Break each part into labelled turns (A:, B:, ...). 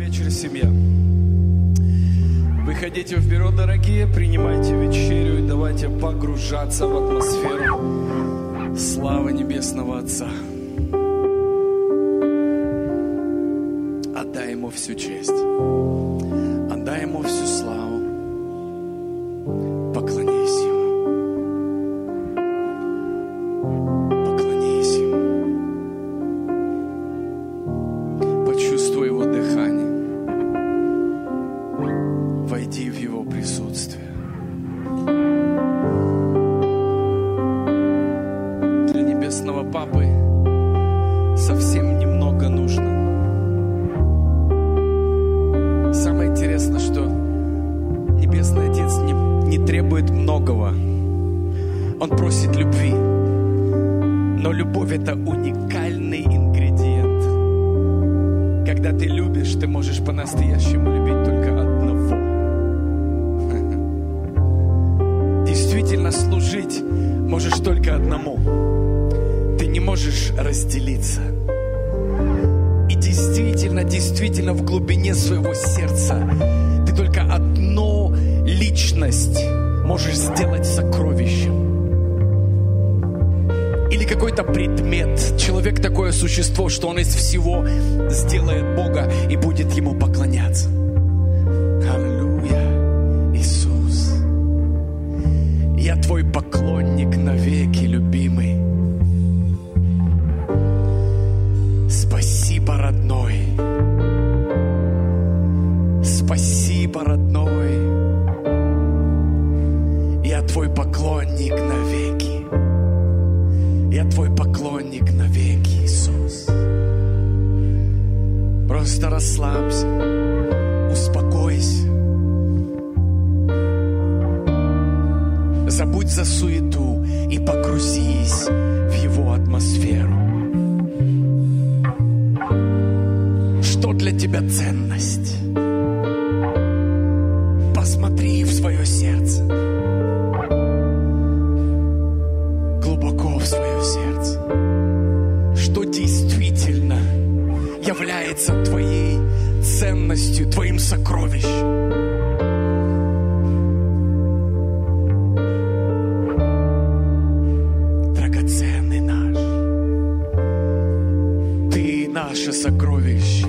A: вечер, семья. Выходите в бюро, дорогие, принимайте вечерю и давайте погружаться в атмосферу славы Небесного Отца. Отдай Ему всю честь, отдай Ему всю славу. сокровищ. Драгоценный наш, Ты наше сокровище.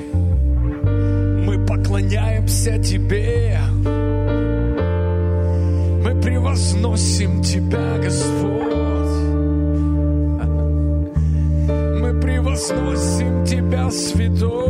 A: Мы поклоняемся Тебе. Мы превозносим Тебя, Господь. Мы превозносим Тебя, Святой.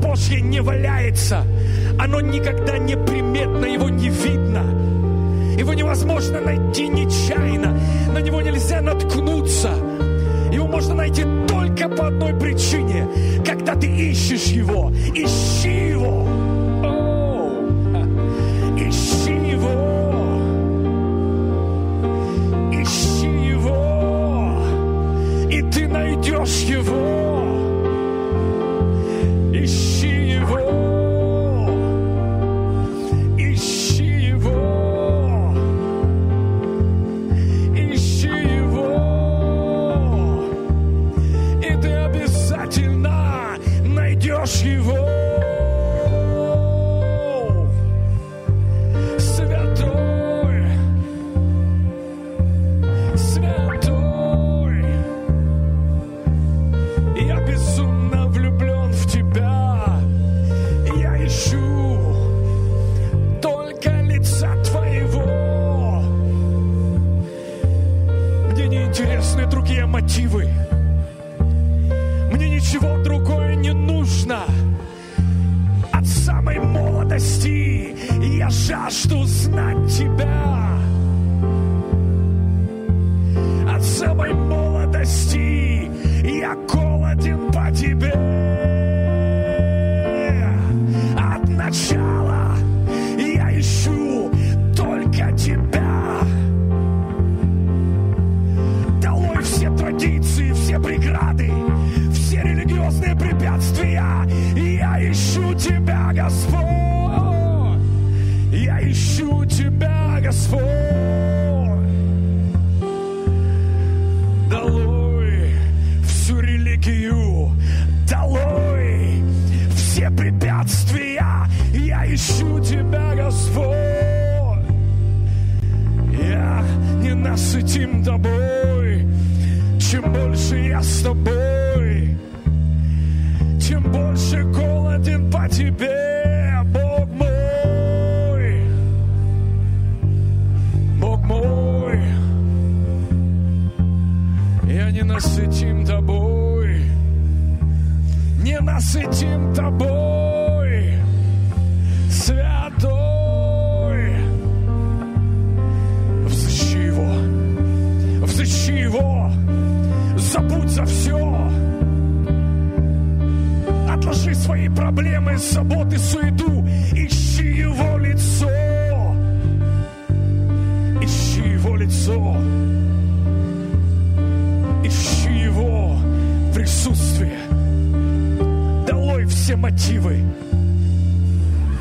A: Божье не валяется. Оно никогда не приметно, его не видно. Его невозможно найти нечаянно. На него нельзя наткнуться. Его можно найти только по одной причине. Когда ты ищешь его, ищи проблемы, заботы, суету, ищи Его лицо. Ищи Его лицо. Ищи Его присутствие. Долой все мотивы.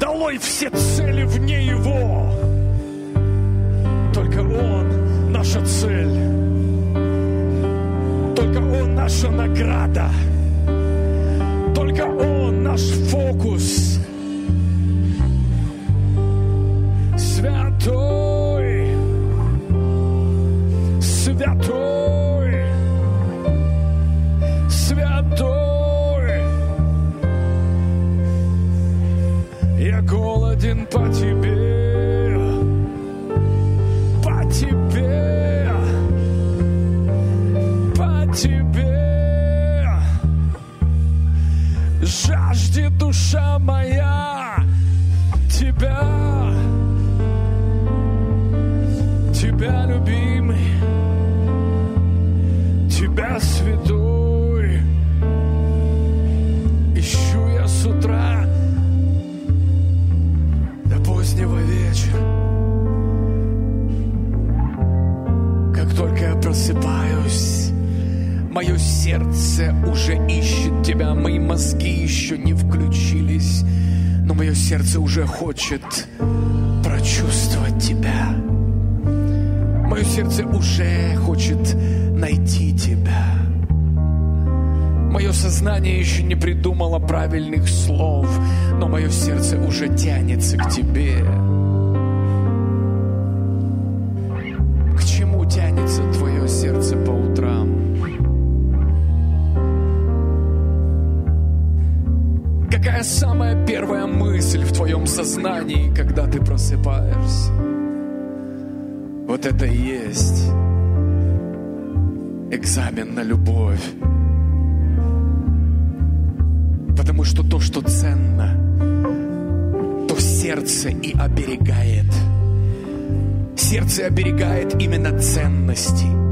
A: Долой все цели вне Его. Только Он наша цель. Только Он наша награда. правильных слов, но мое сердце уже тянется к тебе. К чему тянется твое сердце по утрам? Какая самая первая мысль в твоем сознании, когда ты просыпаешься? Вот это и есть экзамен на любовь. Сердце оберегает именно ценности.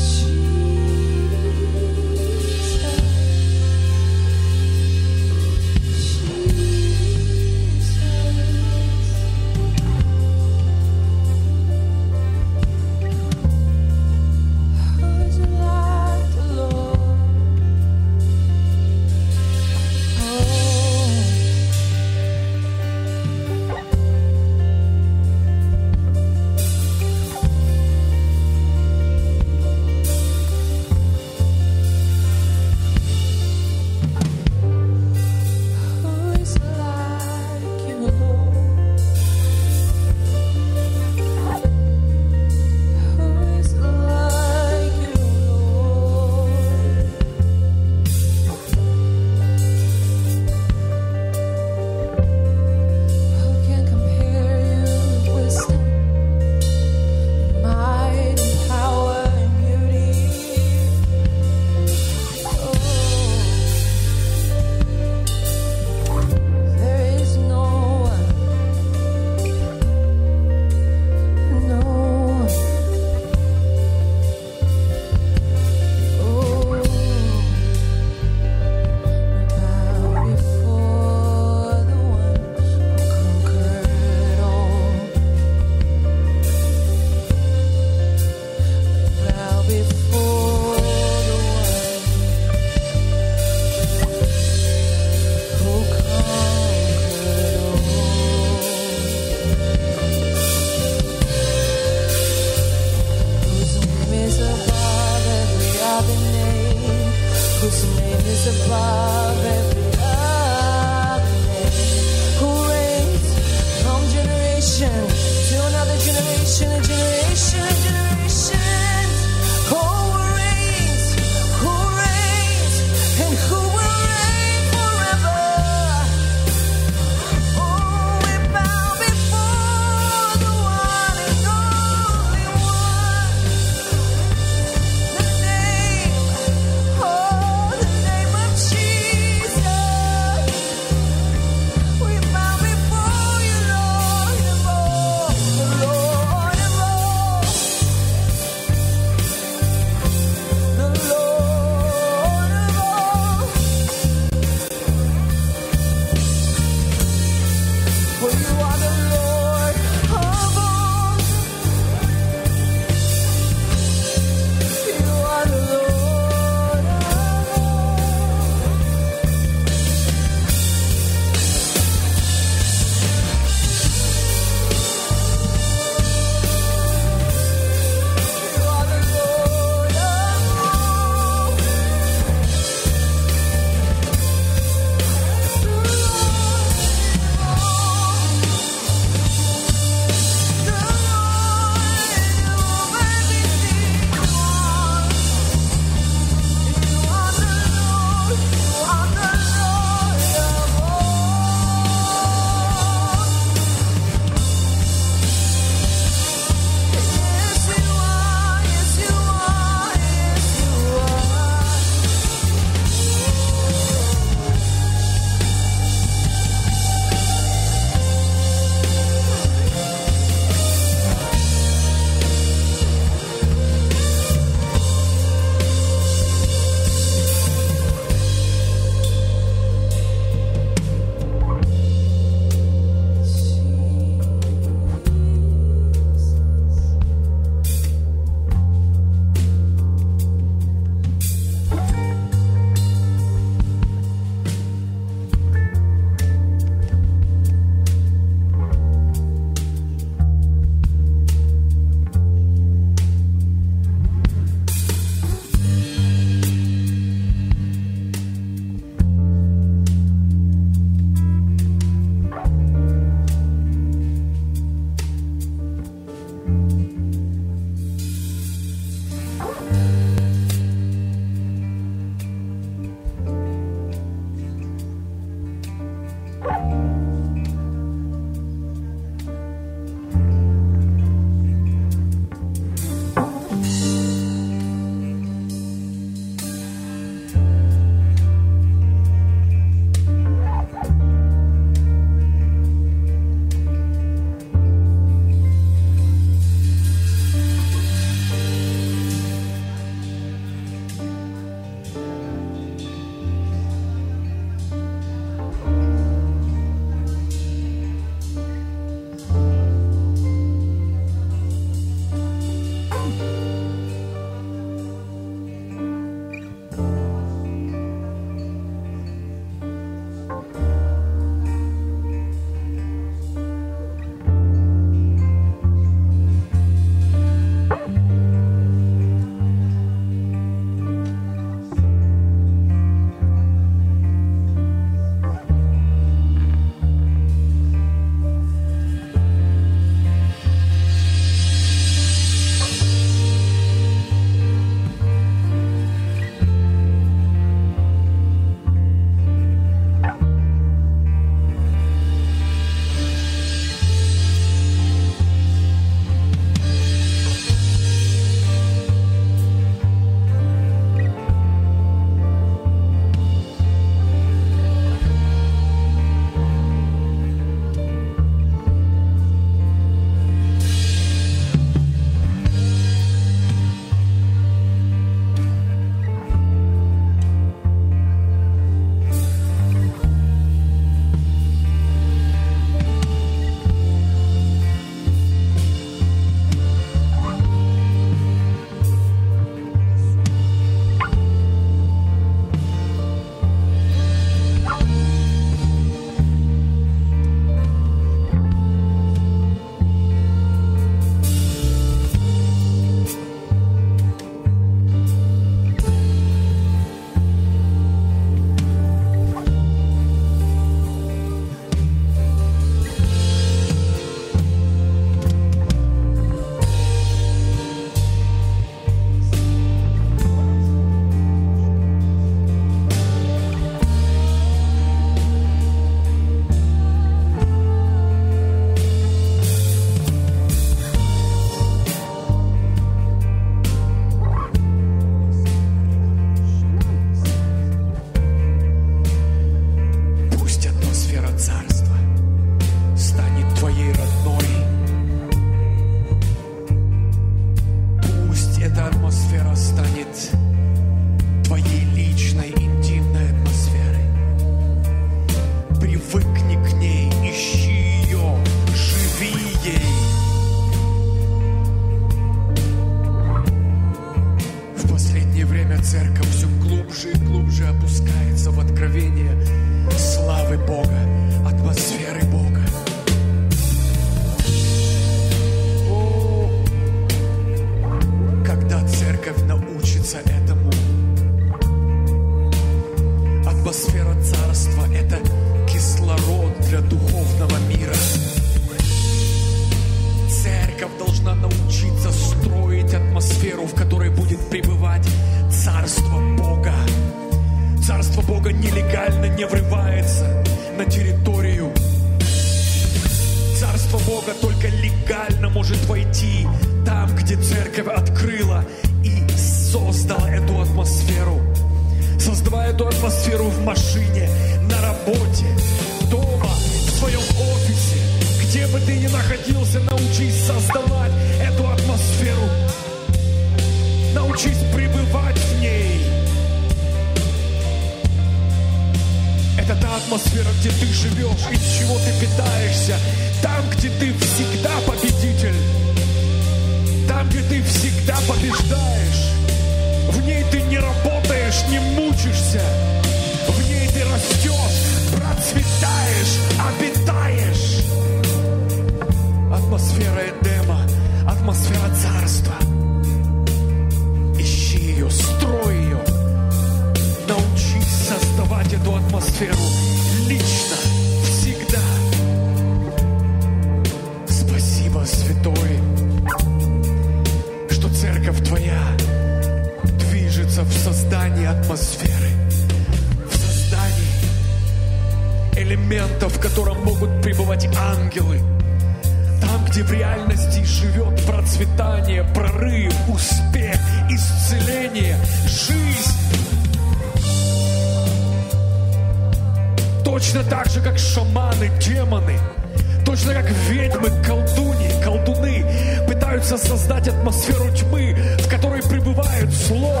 A: Зло.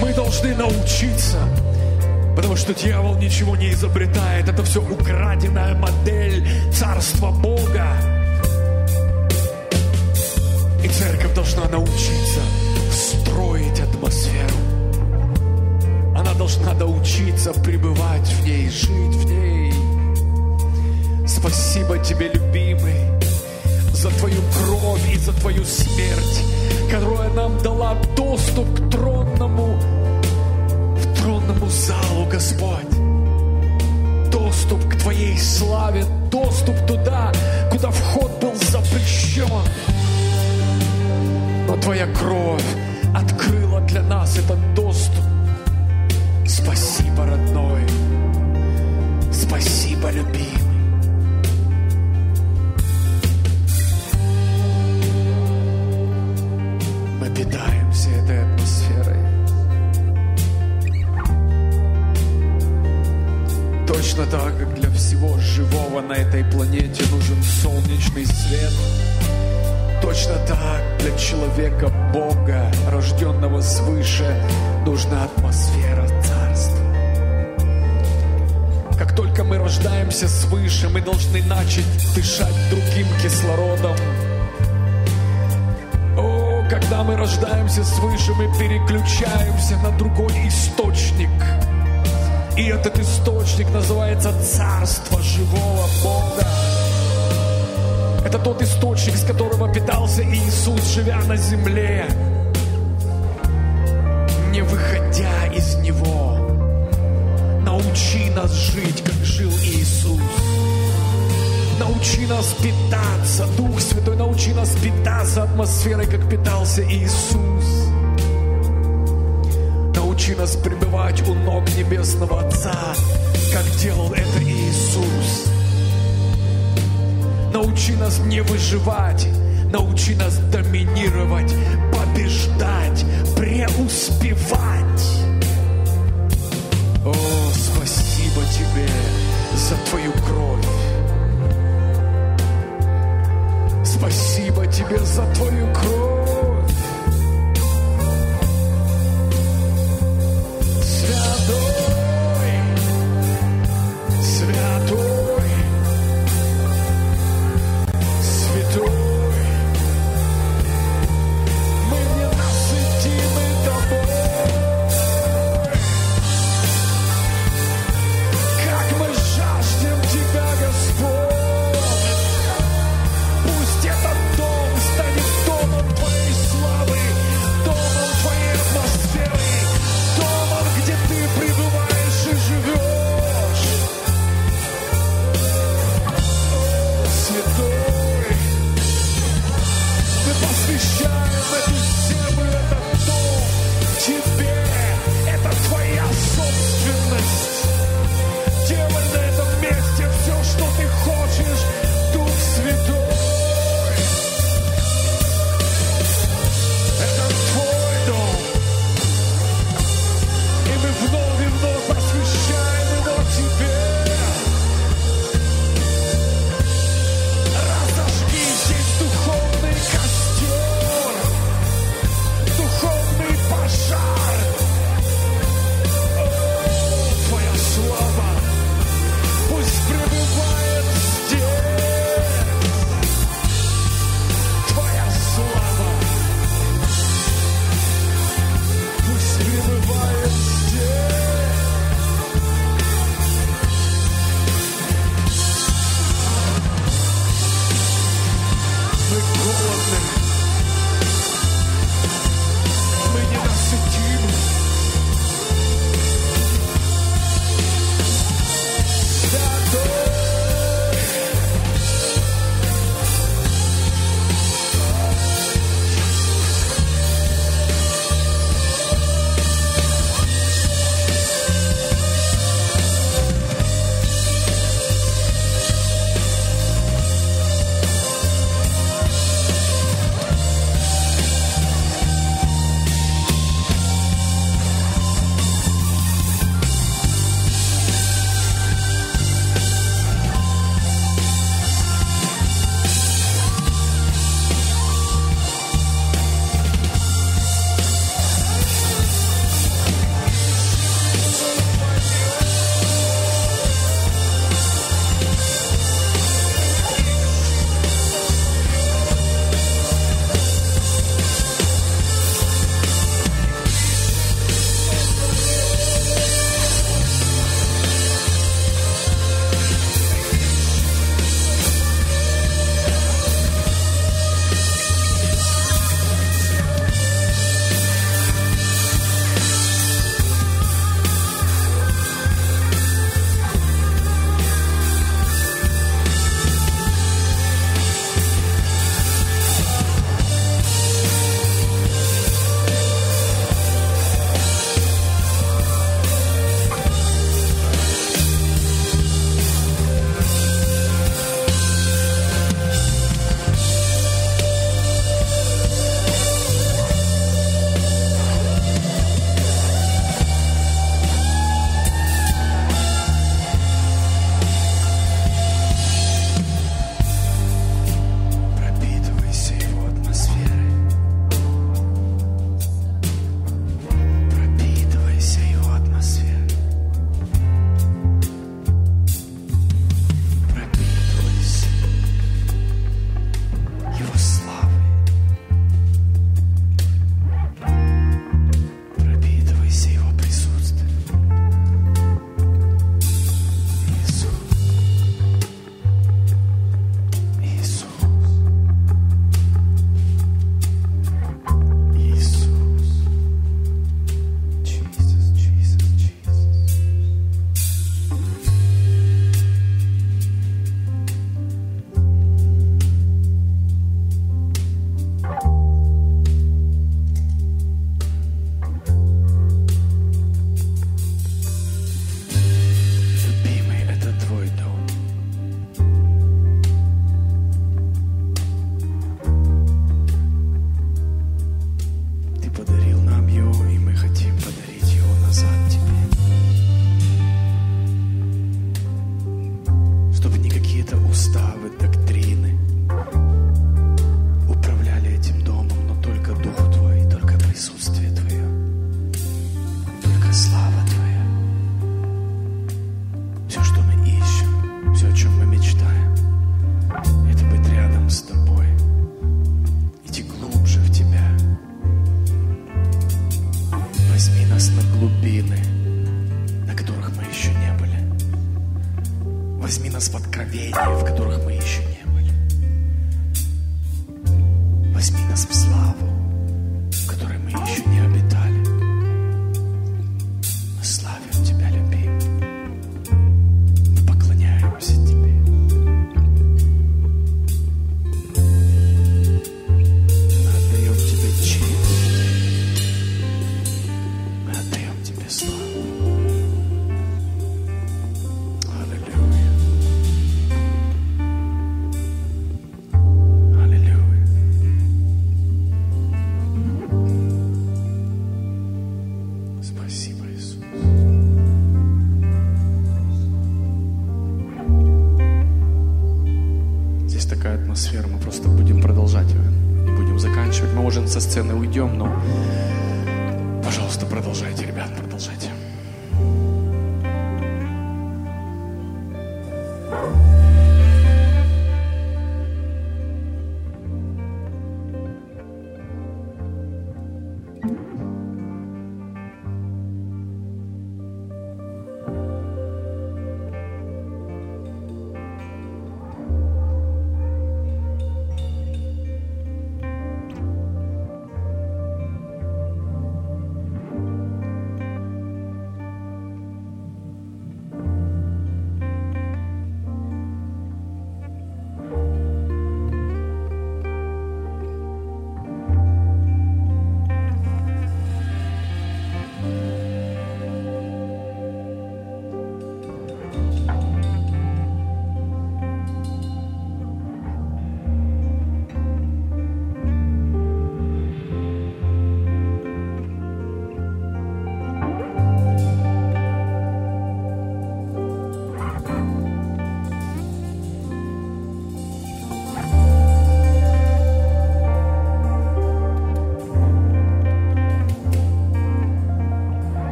A: Мы должны научиться, потому что дьявол ничего не изобретает. Это все украденная модель Царства Бога. И церковь должна научиться строить атмосферу. Она должна научиться пребывать в ней, жить в ней. Спасибо тебе, любимый, за твою кровь и за твою смерть, которая нам дала доступ к тронному, в тронному залу, Господь. Доступ к твоей славе, доступ туда, куда вход был запрещен. Но твоя кровь открыла для нас этот доступ. Спасибо, родной. Спасибо, любимый. Питаемся этой атмосферой. Точно так, как для всего живого на этой планете нужен солнечный свет, точно так для человека Бога, рожденного свыше, нужна атмосфера царства. Как только мы рождаемся свыше, мы должны начать дышать другим кислородом. Когда мы рождаемся свыше, мы переключаемся на другой источник. И этот источник называется Царство живого Бога. Это тот источник, с которого питался Иисус, живя на земле, не выходя из него. Научи нас жить, как жил Иисус. Научи нас питаться, Дух Святой, научи нас питаться атмосферой, как питался Иисус. Научи нас пребывать у ног Небесного Отца, как делал это Иисус. Научи нас не выживать, научи нас доминировать, побеждать, преуспевать. О, спасибо тебе за твою кровь. Спасибо тебе за твою кровь.